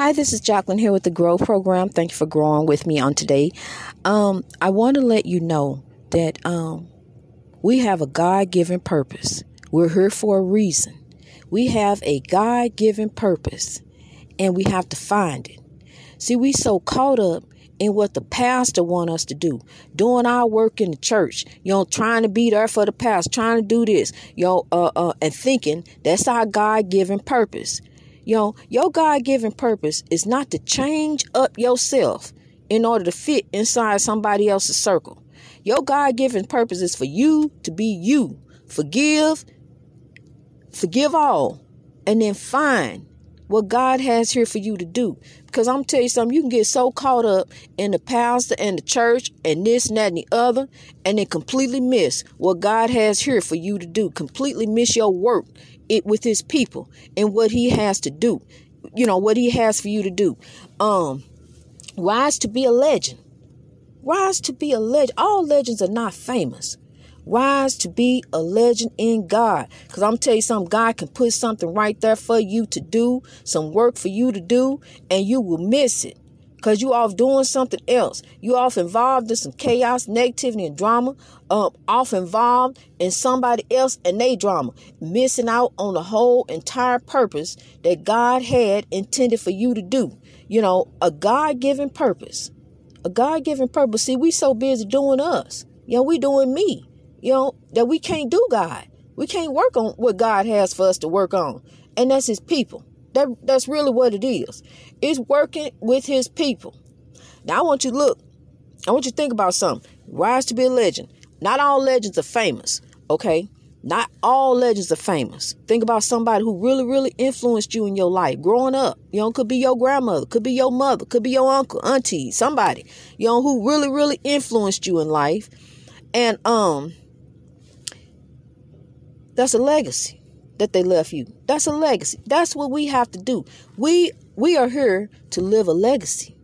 Hi, this is Jacqueline here with the Grow Program. Thank you for growing with me on today. Um, I want to let you know that um, we have a God given purpose. We're here for a reason. We have a God given purpose and we have to find it. See, we so caught up in what the pastor want us to do, doing our work in the church, you know, trying to be there for the past, trying to do this, you know, uh, uh, and thinking that's our God given purpose. Know, your God given purpose is not to change up yourself in order to fit inside somebody else's circle. Your God given purpose is for you to be you. Forgive, forgive all, and then find what God has here for you to do. Because I'm tell you something, you can get so caught up in the pastor and the church and this and that and the other, and then completely miss what God has here for you to do. Completely miss your work it with his people and what he has to do. You know, what he has for you to do. Um, to be a legend. Rise to be a legend. All legends are not famous. Rise to be a legend in God. Because I'm telling you something, God can put something right there for you to do, some work for you to do, and you will miss it. Because you off doing something else. You off involved in some chaos, negativity, and drama. Um, off involved in somebody else and they drama. Missing out on the whole entire purpose that God had intended for you to do. You know, a God given purpose. A God given purpose. See, we so busy doing us. You know, we doing me you know, that we can't do God. We can't work on what God has for us to work on. And that's his people. That that's really what it is. It's working with his people. Now I want you to look. I want you to think about something. Rise to be a legend. Not all legends are famous, okay? Not all legends are famous. Think about somebody who really, really influenced you in your life growing up. You know, could be your grandmother, could be your mother, could be your uncle, auntie, somebody, you know, who really, really influenced you in life. And um, that's a legacy that they left you. That's a legacy. That's what we have to do. We we are here to live a legacy.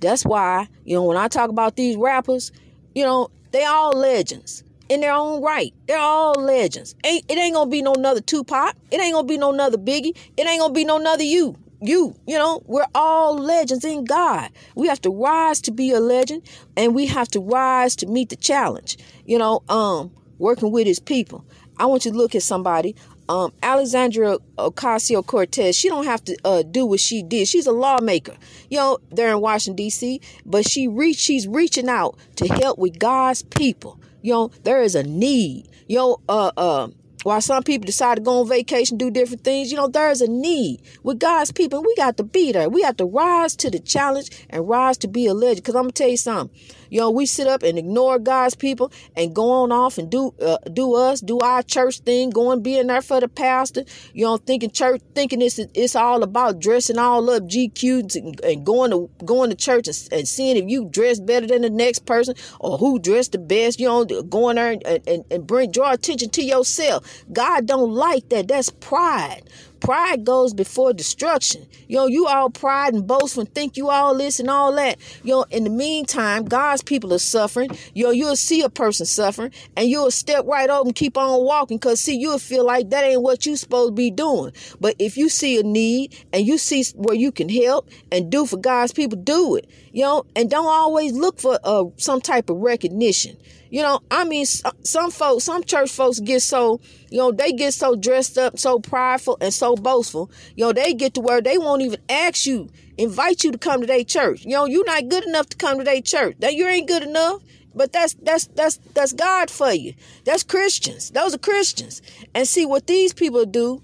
That's why, you know, when I talk about these rappers, you know, they all legends in their own right. They're all legends. Ain't it ain't gonna be no another Tupac. It ain't gonna be no another Biggie. It ain't gonna be no another you. You, you know, we're all legends in God. We have to rise to be a legend and we have to rise to meet the challenge. You know, um, working with his people. I want you to look at somebody. Um, Alexandria Ocasio Cortez, she don't have to uh, do what she did. She's a lawmaker, you know, there in Washington D.C. But she reach, she's reaching out to help with God's people. You know, there is a need. You know, uh, uh, while some people decide to go on vacation, do different things, you know, there's a need with God's people. We got to be there. We have to rise to the challenge and rise to be a legend. Because I'm going to tell you something. Know, we sit up and ignore God's people and go on off and do uh, do us, do our church thing, going being there for the pastor. You know, thinking church, thinking it's it's all about dressing all up GQ and, and going to going to church and, and, seeing if you dress better than the next person or who dressed the best. You know, going there and, and, and bring draw attention to yourself. God don't like that. That's pride. Pride goes before destruction. Yo, you all pride and boast and think you all this and all that. Yo, in the meantime, God's people are suffering. Yo, you'll see a person suffering and you'll step right over and keep on walking because, see, you'll feel like that ain't what you supposed to be doing. But if you see a need and you see where you can help and do for God's people, do it. Yo, and don't always look for uh, some type of recognition. You know, I mean, uh, some folks, some church folks get so, you know, they get so dressed up, so prideful and so boastful. You know, they get to where they won't even ask you, invite you to come to their church. You know, you're not good enough to come to their church. That you ain't good enough. But that's that's that's that's God for you. That's Christians. Those are Christians. And see what these people do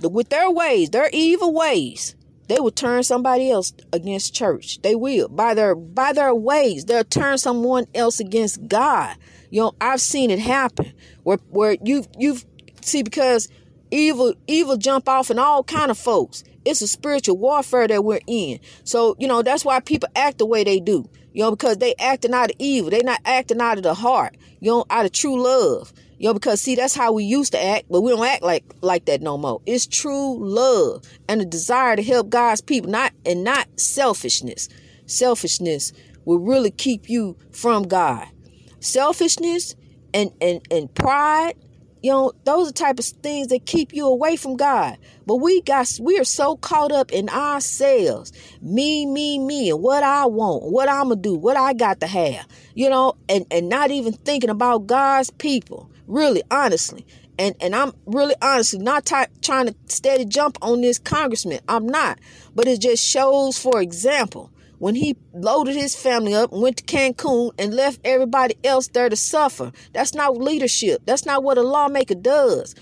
with their ways, their evil ways they will turn somebody else against church. They will. By their by their ways, they'll turn someone else against God. You know, I've seen it happen where where you you've see because evil evil jump off in all kind of folks. It's a spiritual warfare that we're in. So, you know, that's why people act the way they do. You know, because they acting out of evil. They not acting out of the heart, you know, out of true love. Know, because see, that's how we used to act, but we don't act like like that no more. It's true love and a desire to help God's people, not and not selfishness. Selfishness will really keep you from God. Selfishness and and and pride You know, those are type of things that keep you away from God. But we got we are so caught up in ourselves. Me, me, me, and what I want, what I'ma do, what I got to have. You know, and, and not even thinking about God's people. Really, honestly. And and I'm really honestly not trying to steady jump on this congressman. I'm not. But it just shows, for example, when he loaded his family up and went to Cancun and left everybody else there to suffer. That's not leadership. That's not what a lawmaker does.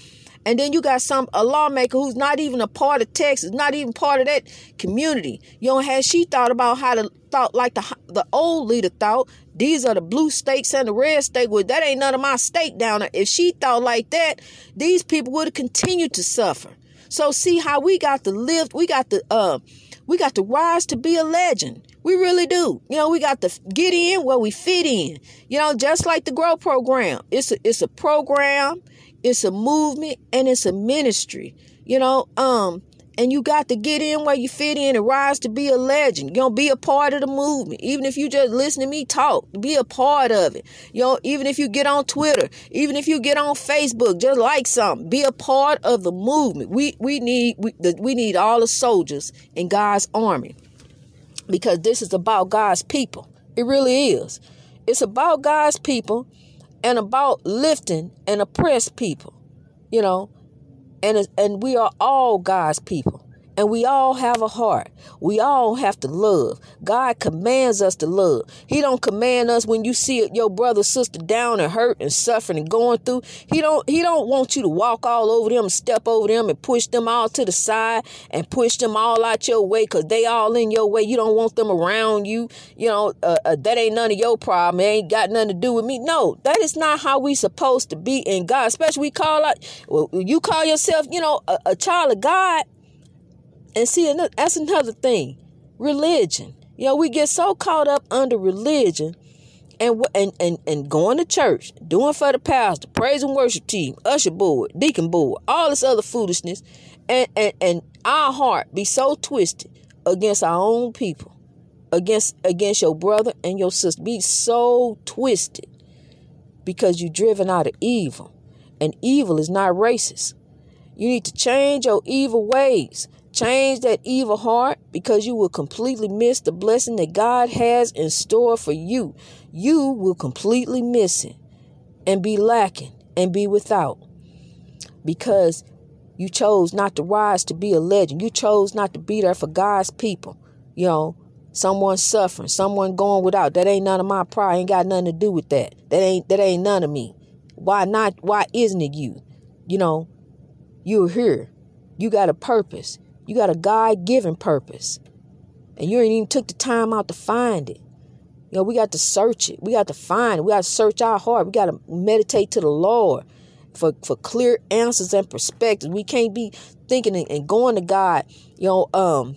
And then you got some a lawmaker who's not even a part of Texas, not even part of that community. You know, has she thought about how to thought like the the old leader thought? These are the blue stakes and the red stake. Well, that ain't none of my stake down there. If she thought like that, these people would have continued to suffer. So see how we got to lift, We got to uh, we got to rise to be a legend. We really do. You know, we got to get in where we fit in. You know, just like the Grow program. It's a it's a program, it's a movement, and it's a ministry. You know, um, and you got to get in where you fit in and rise to be a legend. You know, be a part of the movement. Even if you just listen to me talk, be a part of it. You know, even if you get on Twitter, even if you get on Facebook, just like something, be a part of the movement. We we need we, the, we need all the soldiers in God's army because this is about God's people. It really is. It's about God's people and about lifting and oppressed people, you know, and and we are all God's people. And we all have a heart. We all have to love. God commands us to love. He don't command us when you see your brother, sister down and hurt and suffering and going through. He don't he don't want you to walk all over them, step over them and push them all to the side and push them all out your way because they all in your way. You don't want them around you. You know, uh, uh, that ain't none of your problem. It ain't got nothing to do with me. No, that is not how we supposed to be in God. Especially we call out, well, you call yourself, you know, a, a child of God and see, that's another thing. Religion. You know, we get so caught up under religion and and and, and going to church, doing for the pastor, praise and worship team, usher board, deacon board, all this other foolishness, and, and, and our heart be so twisted against our own people, against against your brother and your sister. Be so twisted because you're driven out of evil. And evil is not racist. You need to change your evil ways. Change that evil heart because you will completely miss the blessing that God has in store for you. You will completely miss it and be lacking and be without because you chose not to rise to be a legend. You chose not to be there for God's people. You know, someone suffering, someone going without. That ain't none of my pride. Ain't got nothing to do with that. That ain't that ain't none of me. Why not? Why isn't it you? You know, you're here. You got a purpose. You got a God given purpose. And you ain't even took the time out to find it. You know, we got to search it. We got to find it. We got to search our heart. We got to meditate to the Lord for, for clear answers and perspectives. We can't be thinking and going to God, you know, um,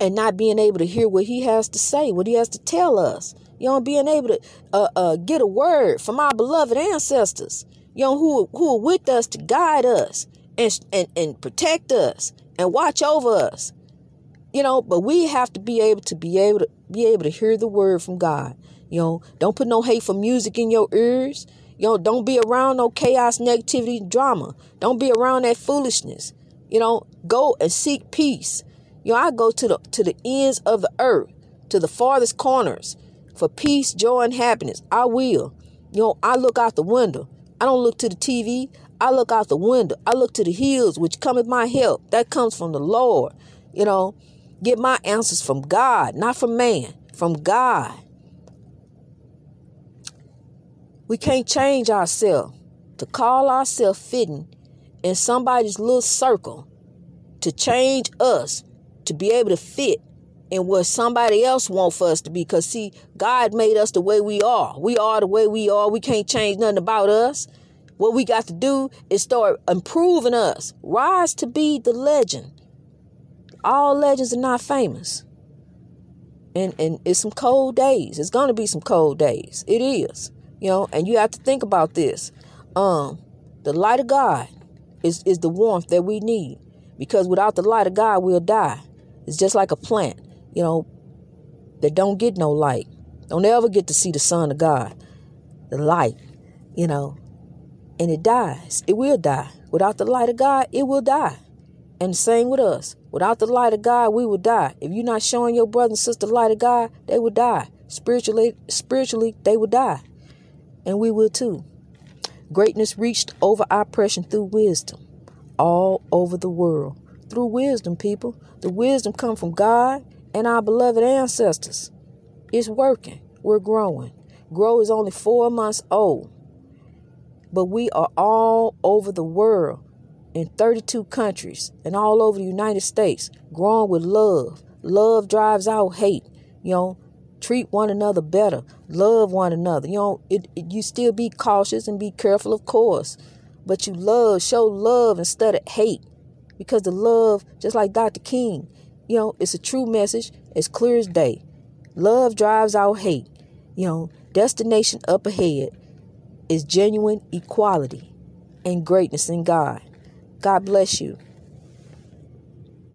and not being able to hear what He has to say, what He has to tell us. You know, being able to uh, uh, get a word from our beloved ancestors, you know, who, who are with us to guide us and, and, and protect us and watch over us. You know, but we have to be able to be able to be able to hear the word from God. You know, don't put no hateful music in your ears. You know, don't be around no chaos, negativity, drama. Don't be around that foolishness. You know, go and seek peace. You know, I go to the to the ends of the earth, to the farthest corners for peace, joy, and happiness. I will. You know, I look out the window. I don't look to the TV. I look out the window. I look to the hills, which cometh my help. That comes from the Lord. You know, get my answers from God, not from man, from God. We can't change ourselves to call ourselves fitting in somebody's little circle to change us to be able to fit in what somebody else wants for us to be. Because, see, God made us the way we are. We are the way we are. We can't change nothing about us. What we got to do is start improving us. Rise to be the legend. All legends are not famous. And and it's some cold days. It's gonna be some cold days. It is. You know, and you have to think about this. Um, the light of God is, is the warmth that we need. Because without the light of God, we'll die. It's just like a plant, you know, that don't get no light. Don't ever get to see the sun of God. The light, you know, and it dies. It will die. Without the light of God, it will die. And the same with us. Without the light of God, we will die. If you're not showing your brother and sister the light of God, they will die. Spiritually, spiritually, they will die. And we will too. Greatness reached over oppression through wisdom all over the world. Through wisdom, people. The wisdom come from God and our beloved ancestors. It's working. We're growing. Grow is only four months old. But we are all over the world in 32 countries and all over the United States, growing with love. Love drives out hate. You know, treat one another better, love one another. You know, it, it, you still be cautious and be careful, of course, but you love, show love instead of hate, because the love, just like Dr. King, you know, it's a true message, as clear as day. Love drives out hate. You know, destination up ahead is genuine equality and greatness in God. God bless you.